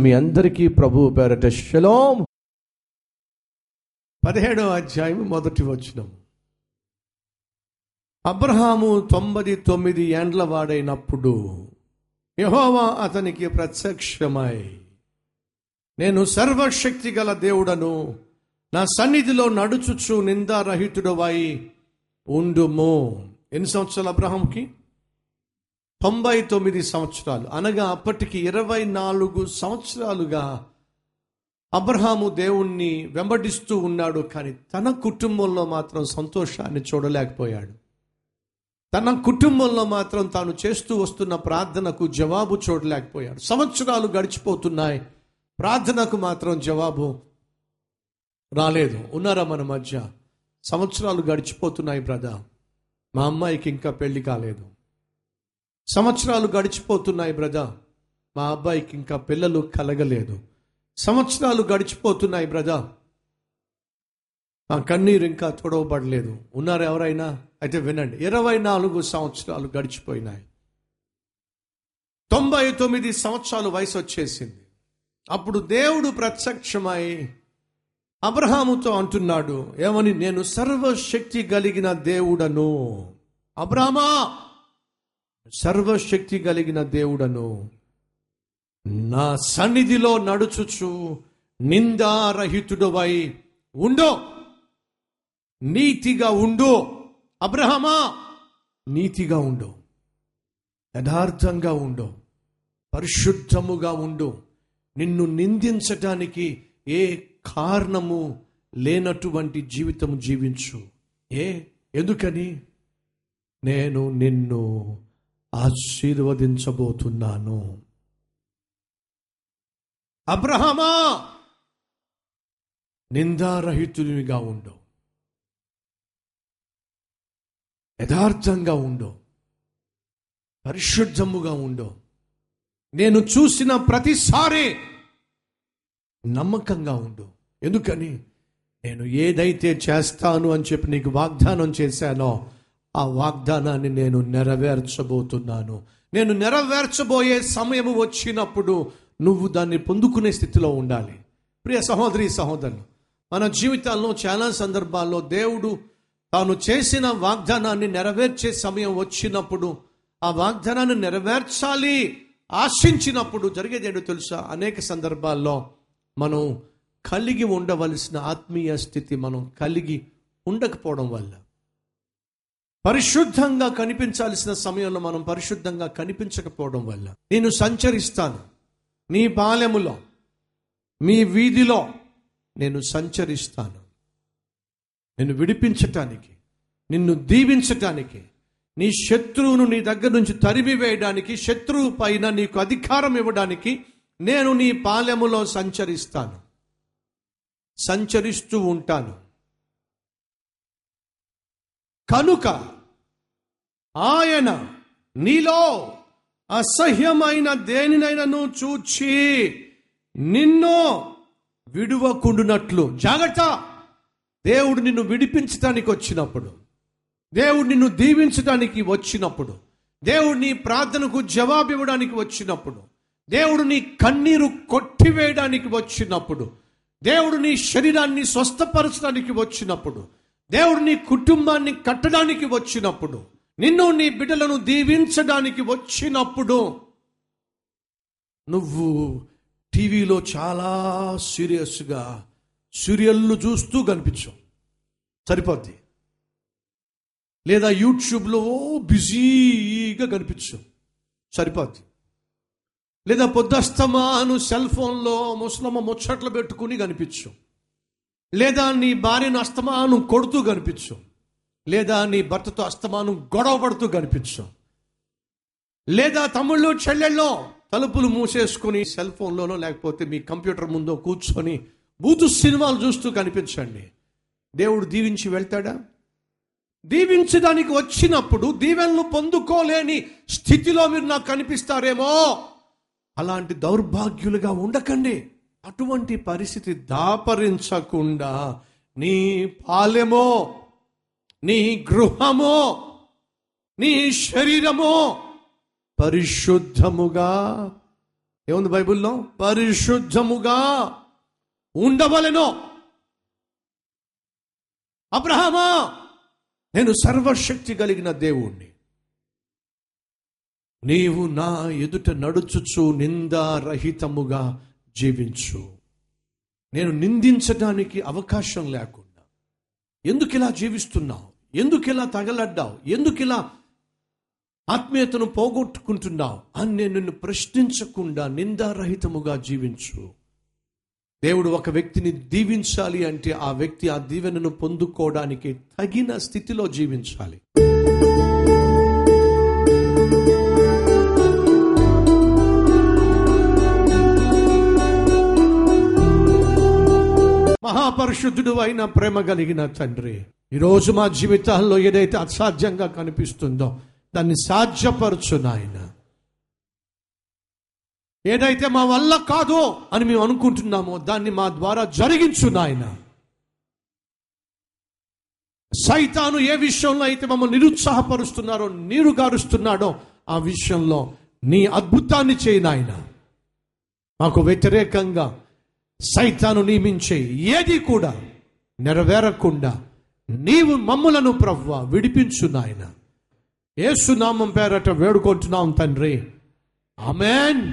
మీ అందరికీ ప్రభు పేరట శలోం. పదిహేడవ అధ్యాయం మొదటి వచనం. అబ్రహాము తొంభై తొమ్మిది ఏండ్ల వాడైనప్పుడు యహోవా అతనికి ప్రత్యక్షమై నేను సర్వశక్తి గల దేవుడను నా సన్నిధిలో నడుచుచు నిందారహితుడవై ఉండుము. ఎన్ని సంవత్సరాలు అబ్రహాంకి తొంభై తొమ్మిది సంవత్సరాలు. అనగా అప్పటికి ఇరవై నాలుగు సంవత్సరాలుగా అబ్రహాము దేవుణ్ణి వెంబడిస్తూ ఉన్నాడు కానీ తన కుటుంబంలో మాత్రం సంతోషాన్ని చూడలేకపోయాడు. తన కుటుంబంలో మాత్రం తాను చేస్తూ వస్తున్న ప్రార్థనకు జవాబు చూడలేకపోయాడు. సంవత్సరాలు గడిచిపోతున్నాయి. ప్రార్థనకు మాత్రం జవాబు రాలేదు. ఉన్నారా మన మధ్య? సంవత్సరాలు గడిచిపోతున్నాయి బ్రదా మా అమ్మాయికి ఇంకా పెళ్ళి కాలేదు. సంవత్సరాలు గడిచిపోతున్నాయి బ్రదా మా అబ్బాయికి ఇంకా పిల్లలు కలగలేదు. సంవత్సరాలు గడిచిపోతున్నాయి బ్రదా ఆ కన్నీరు ఇంకా తొడవబడలేదు. ఉన్నారు ఎవరైనా? అయితే వినండి. ఇరవై నాలుగు సంవత్సరాలు గడిచిపోయినాయి. తొంభై తొమ్మిది సంవత్సరాలు వయసు వచ్చేసింది. అప్పుడు దేవుడు ప్రత్యక్షమై అబ్రహాముతో అంటున్నాడు ఏమని? నేను సర్వశక్తి కలిగిన దేవుడను. అబ్రహమా! సర్వశక్తి కలిగిన దేవుడను నా సన్నిధిలో నడుచుచు నిందారహితుడవై ఉండు. నీతిగా ఉండు. అబ్రహమా నీతిగా ఉండు. యథార్థంగా ఉండు. పరిశుద్ధముగా ఉండు. నిన్ను నిందించటానికి ఏ కారణము లేనటువంటి జీవితం జీవించు. ఏ? ఎందుకని? నేను నిన్ను ఆశీర్వదించబోతున్నాను. అబ్రహమా! నిందారహితునిగా ఉండు. యథార్థంగా ఉండు. పరిశుద్ధముగా ఉండు. నేను చూసిన ప్రతిసారి నమ్మకంగా ఉండు. ఎందుకని? నేను ఏదైతే చేస్తాను అని చెప్పి నీకు వాగ్దానం చేశానో ఆ వాగ్దానాన్ని నేను నెరవేర్చబోతున్నాను. నేను నెరవేర్చబోయే సమయం వచ్చినప్పుడు నువ్వు దాన్ని పొందుకునే స్థితిలో ఉండాలి. ప్రియ సహోదరి సహోదరులు మన జీవితాల్లో చాలా సందర్భాల్లో దేవుడు తాను చేసిన వాగ్దానాన్ని నెరవేర్చే సమయం వచ్చినప్పుడు ఆ వాగ్దానాన్ని నెరవేర్చాలి ఆశించినప్పుడు జరిగేది ఏంటో తెలుసా? అనేక సందర్భాల్లో మనం కలిగి ఉండవలసిన ఆత్మీయ స్థితి మనం కలిగి ఉండకపోవడం వల్ల. పరిశుద్ధంగా కనిపించాల్సిన సమయంలో మనం పరిశుద్ధంగా కనిపించకపోవడం వల్ల నేను సంచరిస్తాను. నీ పాలెములో మీ వీధిలో నేను సంచరిస్తాను. నిన్ను విడిపించటానికి నిన్ను దీవించటానికి నీ శత్రువును నీ దగ్గర నుంచి తరిమి వేయడానికి శత్రువు పైన నీకు అధికారం ఇవ్వడానికి నేను నీ పాలెములో సంచరిస్తాను. సంచరిస్తూ ఉంటాను. కనుక ఆయన నీలో అసహ్యమైన దేనినైనాను చూచి నిన్ను విడువకుండునట్లు. జాగ్రత్త! దేవుడు నిన్ను విడిపించడానికి వచ్చినప్పుడు దేవుడు నిన్ను దీవించడానికి వచ్చినప్పుడు దేవుడు నీ ప్రార్థనకు జవాబు ఇవ్వడానికి వచ్చినప్పుడు దేవుడు నీ కన్నీరు కొట్టివేయడానికి వచ్చినప్పుడు దేవుడు నీ శరీరాన్ని స్వస్థపరచడానికి వచ్చినప్పుడు దేవుడు నీ కుటుంబాన్ని కట్టడానికి వచ్చినప్పుడు నిన్ను నీ బిడ్డలను దీవించడానికి వచ్చినప్పుడు నువ్వు టీవీలో చాలా సీరియస్గా సీరియల్లు చూస్తూ కనిపించు సరిపోద్ది. లేదా యూట్యూబ్లో బిజీగా కనిపించు సరిపోద్ది. లేదా పొద్దస్తమాను సెల్ ఫోన్లో ముసలమ్మ ముచ్చట్లు పెట్టుకుని కనిపించు లేదా నీ భార్యను అస్తమానం కొడుతూ కనిపించు. లేదా నీ భర్తతో అస్తమానం గొడవ పడుతూ కనిపించు. లేదా తమ్ముళ్ళు చెల్లెళ్ళో తలుపులు మూసేసుకుని సెల్ ఫోన్లోనో లేకపోతే మీ కంప్యూటర్ ముందో కూర్చొని బూతు సినిమాలు చూస్తూ కనిపించండి. దేవుడు దీవించి వెళ్తాడా? దీవించడానికి వచ్చినప్పుడు దీవెనలు పొందుకోలేని స్థితిలో మీరు నాకు కనిపిస్తారేమో? అలాంటి దౌర్భాగ్యులుగా ఉండకండి. అటువంటి పరిస్థితి దాపరించకుండా నీ పాలెమో నీ గృహమో నీ శరీరమో పరిశుద్ధముగా ఏముంది బైబిల్లో? పరిశుద్ధముగా ఉండవలెనో. అబ్రహమా నేను సర్వశక్తి కలిగిన దేవుణ్ణి. నీవు నా ఎదుట నడుచుచు నిందారహితముగా జీవించు. నేను నిందించడానికి అవకాశం లేకుండా. ఎందుకు ఇలా జీవిస్తున్నావు? ఎందుకు ఇలా తగలడ్డావు? ఎందుకు ఇలా ఆత్మీయతను పోగొట్టుకుంటున్నావు? అని నేను నిన్ను ప్రశ్నించకుండా నిందారహితముగా జీవించు. దేవుడు ఒక వ్యక్తిని దీవించాలి అంటే ఆ వ్యక్తి ఆ దీవెనను పొందుకోవడానికి తగిన స్థితిలో జీవించాలి. మహాపరిశుద్ధుడు అయిన ప్రేమ కలిగిన తండ్రి ఈరోజు మా జీవితాల్లో ఏదైతే అసాధ్యంగా కనిపిస్తుందో దాన్ని సాధ్యపరచు నాయన. ఏదైతే మా వల్ల కాదో అని మేము అనుకుంటున్నామో దాన్ని మా ద్వారా జరిగించు నాయన. సైతాను ఏ విషయంలో అయితే మమ్మల్ని నిరుత్సాహపరుస్తున్నారో నీరు గారుస్తున్నాడో ఆ విషయంలో నీ అద్భుతాన్ని చేయి నాయన. మాకు వ్యతిరేకంగా సైతాను నియమించే ఏది కూడా నెరవేరకుండా నీవు మమ్ములను ప్రవ్వ విడిపించు నాయన. ఏసునామం పేరట వేడుకుంటున్నాం తండ్రి. ఆమెన్.